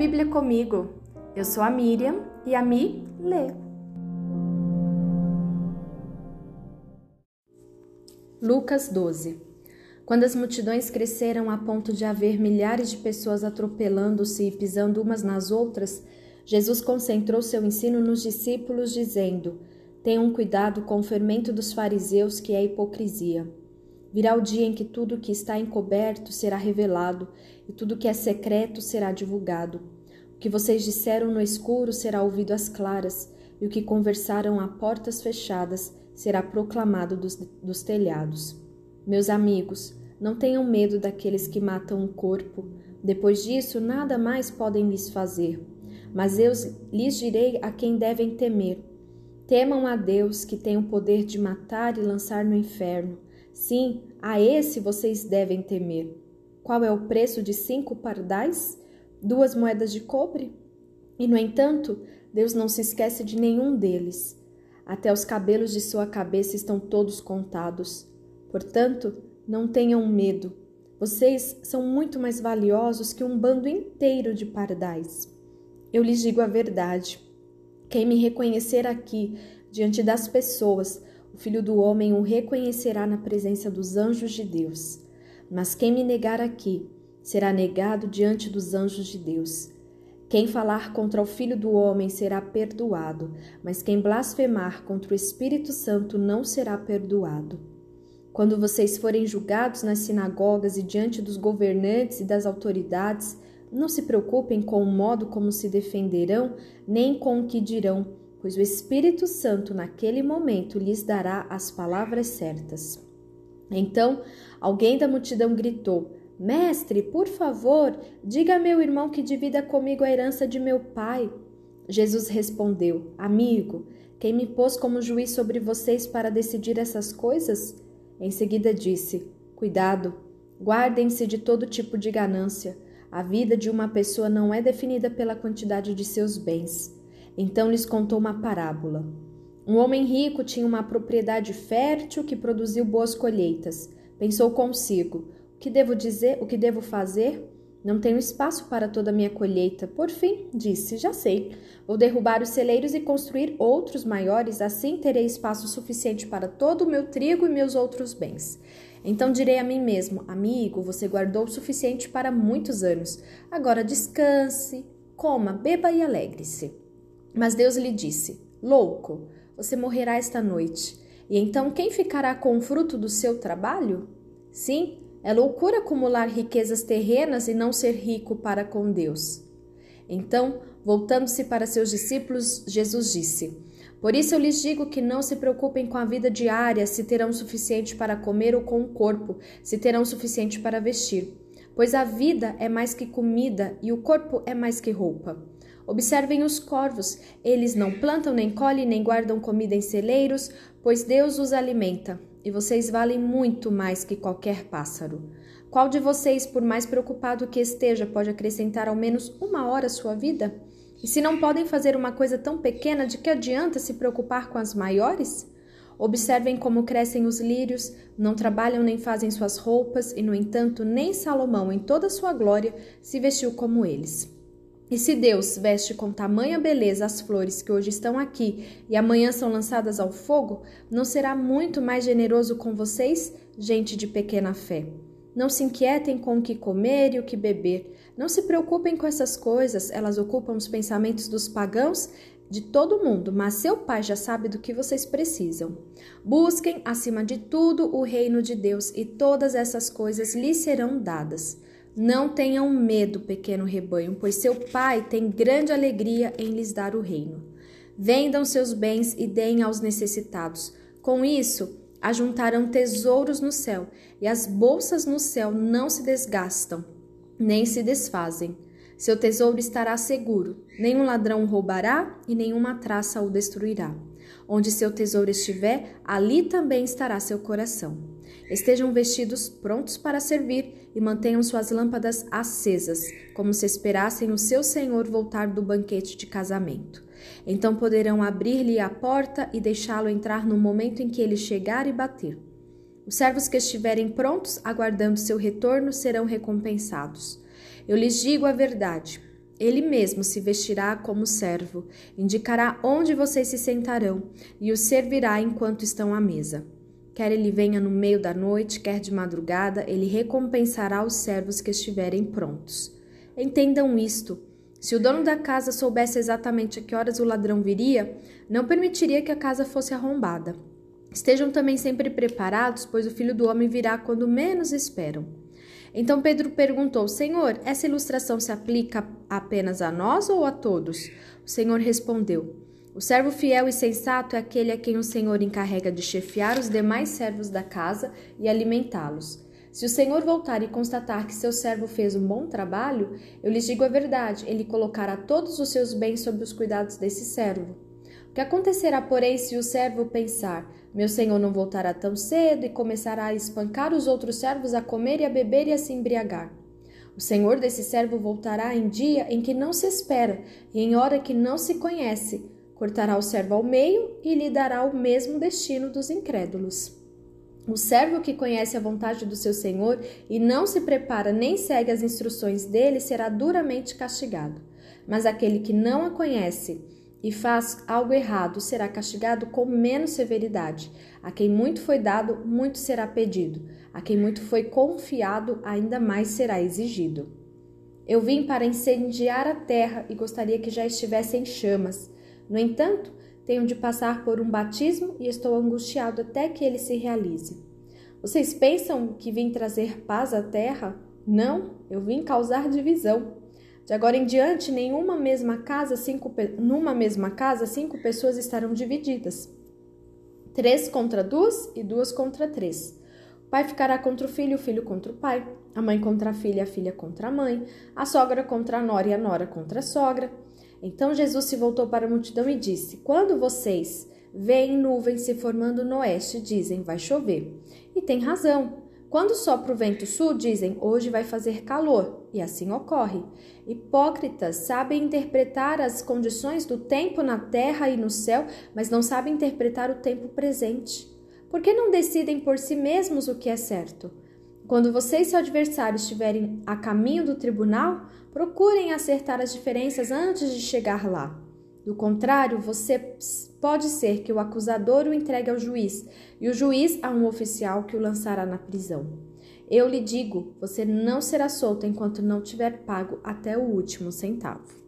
Bíblia comigo. Eu sou a Miriam e a Mi lê. Lucas 12 Quando as multidões cresceram a ponto de haver milhares de pessoas atropelando-se e pisando umas nas outras, Jesus concentrou seu ensino nos discípulos, dizendo: Tenham cuidado com o fermento dos fariseus, que é hipocrisia. Virá o dia em que tudo que está encoberto será revelado e tudo que é secreto será divulgado. O que vocês disseram no escuro será ouvido às claras, e o que conversaram a portas fechadas será proclamado dos, dos telhados. Meus amigos, não tenham medo daqueles que matam o corpo. Depois disso, nada mais podem lhes fazer. Mas eu lhes direi a quem devem temer. Temam a Deus, que tem o poder de matar e lançar no inferno. Sim, a esse vocês devem temer. Qual é o preço de cinco pardais? Duas moedas de cobre? E, no entanto, Deus não se esquece de nenhum deles. Até os cabelos de sua cabeça estão todos contados. Portanto, não tenham medo. Vocês são muito mais valiosos que um bando inteiro de pardais. Eu lhes digo a verdade. Quem me reconhecer aqui, diante das pessoas, o Filho do Homem o reconhecerá na presença dos anjos de Deus. Mas quem me negar aqui, será negado diante dos anjos de Deus. Quem falar contra o Filho do Homem será perdoado, mas quem blasfemar contra o Espírito Santo não será perdoado. Quando vocês forem julgados nas sinagogas e diante dos governantes e das autoridades, não se preocupem com o modo como se defenderão, nem com o que dirão, pois o Espírito Santo naquele momento lhes dará as palavras certas. Então, alguém da multidão gritou: Mestre, por favor, diga a meu irmão que divida comigo a herança de meu pai. Jesus respondeu: Amigo, quem me pôs como juiz sobre vocês para decidir essas coisas? Em seguida disse: Cuidado, guardem-se de todo tipo de ganância. A vida de uma pessoa não é definida pela quantidade de seus bens. Então lhes contou uma parábola. Um homem rico tinha uma propriedade fértil que produziu boas colheitas. Pensou consigo: que devo dizer? O que devo fazer? Não tenho espaço para toda a minha colheita. Por fim, disse: Já sei. Vou derrubar os celeiros e construir outros maiores, assim terei espaço suficiente para todo o meu trigo e meus outros bens. Então direi a mim mesmo: Amigo, você guardou o suficiente para muitos anos. Agora descanse, coma, beba e alegre-se. Mas Deus lhe disse: Louco, você morrerá esta noite. E então quem ficará com o fruto do seu trabalho? Sim, é loucura acumular riquezas terrenas e não ser rico para com Deus. Então, voltando-se para seus discípulos, Jesus disse: Por isso eu lhes digo que não se preocupem com a vida diária, se terão suficiente para comer ou com o corpo, se terão suficiente para vestir. Pois a vida é mais que comida e o corpo é mais que roupa. Observem os corvos, eles não plantam, nem colhem, nem guardam comida em celeiros, pois Deus os alimenta e vocês valem muito mais que qualquer pássaro. Qual de vocês, por mais preocupado que esteja, pode acrescentar ao menos uma hora à sua vida? E se não podem fazer uma coisa tão pequena, de que adianta se preocupar com as maiores? Observem como crescem os lírios, não trabalham nem fazem suas roupas, e no entanto, nem Salomão, em toda sua glória, se vestiu como eles. E se Deus veste com tamanha beleza as flores que hoje estão aqui e amanhã são lançadas ao fogo, não será muito mais generoso com vocês, gente de pequena fé? Não se inquietem com o que comer e o que beber. Não se preocupem com essas coisas, elas ocupam os pensamentos dos pagãos de todo mundo, mas seu Pai já sabe do que vocês precisam. Busquem, acima de tudo, o reino de Deus e todas essas coisas lhes serão dadas. Não tenham medo, pequeno rebanho, pois seu pai tem grande alegria em lhes dar o reino. Vendam seus bens e deem aos necessitados. Com isso, ajuntarão tesouros no céu, e as bolsas no céu não se desgastam, nem se desfazem. Seu tesouro estará seguro, nenhum ladrão o roubará e nenhuma traça o destruirá. Onde seu tesouro estiver, ali também estará seu coração. Estejam vestidos prontos para servir e mantenham suas lâmpadas acesas, como se esperassem o seu senhor voltar do banquete de casamento. Então poderão abrir-lhe a porta e deixá-lo entrar no momento em que ele chegar e bater. Os servos que estiverem prontos, aguardando seu retorno, serão recompensados. Eu lhes digo a verdade. Ele mesmo se vestirá como servo, indicará onde vocês se sentarão e os servirá enquanto estão à mesa. Quer ele venha no meio da noite, quer de madrugada, ele recompensará os servos que estiverem prontos. Entendam isto. Se o dono da casa soubesse exatamente a que horas o ladrão viria, não permitiria que a casa fosse arrombada. Estejam também sempre preparados, pois o filho do homem virá quando menos esperam. Então Pedro perguntou: Senhor, essa ilustração se aplica apenas a nós ou a todos? O Senhor respondeu: O servo fiel e sensato é aquele a quem o Senhor encarrega de chefiar os demais servos da casa e alimentá-los. Se o Senhor voltar e constatar que seu servo fez um bom trabalho, eu lhes digo a verdade: ele colocará todos os seus bens sob os cuidados desse servo. Que acontecerá, porém, se o servo pensar: meu senhor não voltará tão cedo e começará a espancar os outros servos a comer e a beber e a se embriagar. O senhor desse servo voltará em dia em que não se espera e em hora que não se conhece. Cortará o servo ao meio e lhe dará o mesmo destino dos incrédulos. O servo que conhece a vontade do seu senhor e não se prepara nem segue as instruções dele será duramente castigado. Mas aquele que não a conhece e faz algo errado, será castigado com menos severidade. A quem muito foi dado, muito será pedido. A quem muito foi confiado, ainda mais será exigido. Eu vim para incendiar a terra e gostaria que já estivesse em chamas. No entanto, tenho de passar por um batismo e estou angustiado até que ele se realize. Vocês pensam que vim trazer paz à terra? Não, eu vim causar divisão. De agora em diante, nenhuma mesma casa, cinco, numa mesma casa, cinco pessoas estarão divididas. Três contra duas e duas contra três. O pai ficará contra o filho, o filho contra o pai, a mãe contra a filha, a filha contra a mãe, a sogra contra a nora e a nora contra a sogra. Então Jesus se voltou para a multidão e disse: Quando vocês veem nuvens se formando no oeste, dizem vai chover. E tem razão. Quando sopra o vento sul, dizem hoje vai fazer calor, e assim ocorre. Hipócritas sabem interpretar as condições do tempo na terra e no céu, mas não sabem interpretar o tempo presente. Por que não decidem por si mesmos o que é certo? Quando você e seu adversário estiverem a caminho do tribunal, procurem acertar as diferenças antes de chegar lá. Do contrário, você pode ser que o acusador o entregue ao juiz e o juiz a um oficial que o lançará na prisão. Eu lhe digo: você não será solto enquanto não tiver pago até o último centavo.